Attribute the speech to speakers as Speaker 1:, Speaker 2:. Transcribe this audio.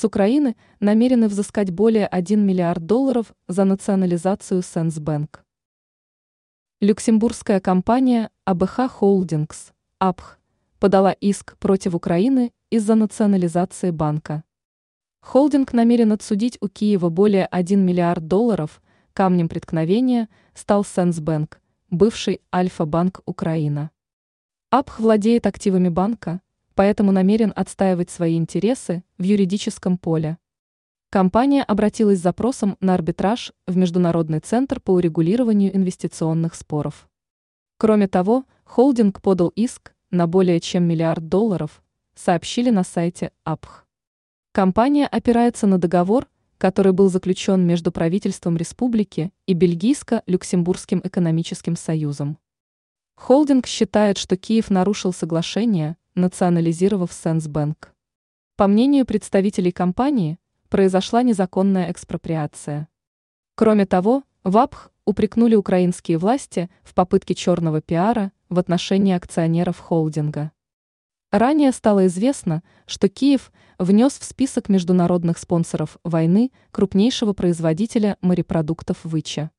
Speaker 1: С Украины намерены взыскать более 1 миллиард долларов за национализацию Сенсбэнк. Люксембургская компания АБХ Холдингс, АБХ, подала иск против Украины из-за национализации банка. Холдинг намерен отсудить у Киева более 1 миллиард долларов, камнем преткновения стал Сенсбэнк, бывший Альфа-банк Украина. АБХ владеет активами банка, поэтому намерен отстаивать свои интересы в юридическом поле. Компания обратилась с запросом на арбитраж в Международный центр по урегулированию инвестиционных споров. Кроме того, холдинг подал иск на более чем миллиард долларов, сообщили на сайте АПХ. Компания опирается на договор, который был заключен между правительством республики и Бельгийско-Люксембургским экономическим союзом. Холдинг считает, что Киев нарушил соглашение, национализировав Сенсбэнк. По мнению представителей компании, произошла незаконная экспроприация. Кроме того, в АПХ упрекнули украинские власти в попытке черного пиара в отношении акционеров холдинга. Ранее стало известно, что Киев внес в список международных спонсоров войны крупнейшего производителя морепродуктов Выча.